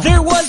There was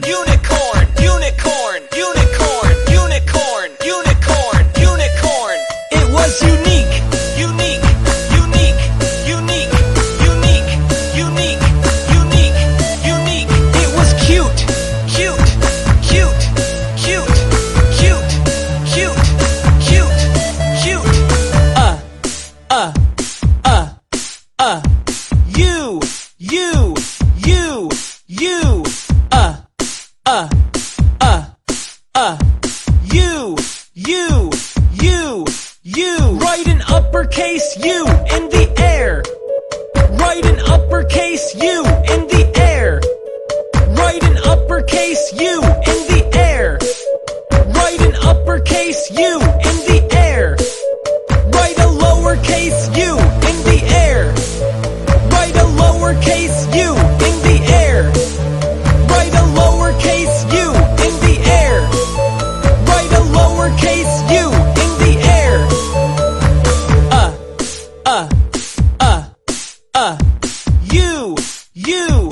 unicorn, unicorn, unicorn, unicorn, unicorn, unicorn, unicorn. It was unique, unique, unique, unique, unique, unique, unique, unique. It was cute, cute, cute, cute, cute, cute, cute, cute. Uh, uh, uh, uh. You, you, you, you. Uh, uh, uh. You, you, you, you. Write an uppercase U in the air. Write an uppercase U in the air. Write an uppercase U in the air. Write an uppercase U in the air. Write a lowercase u You,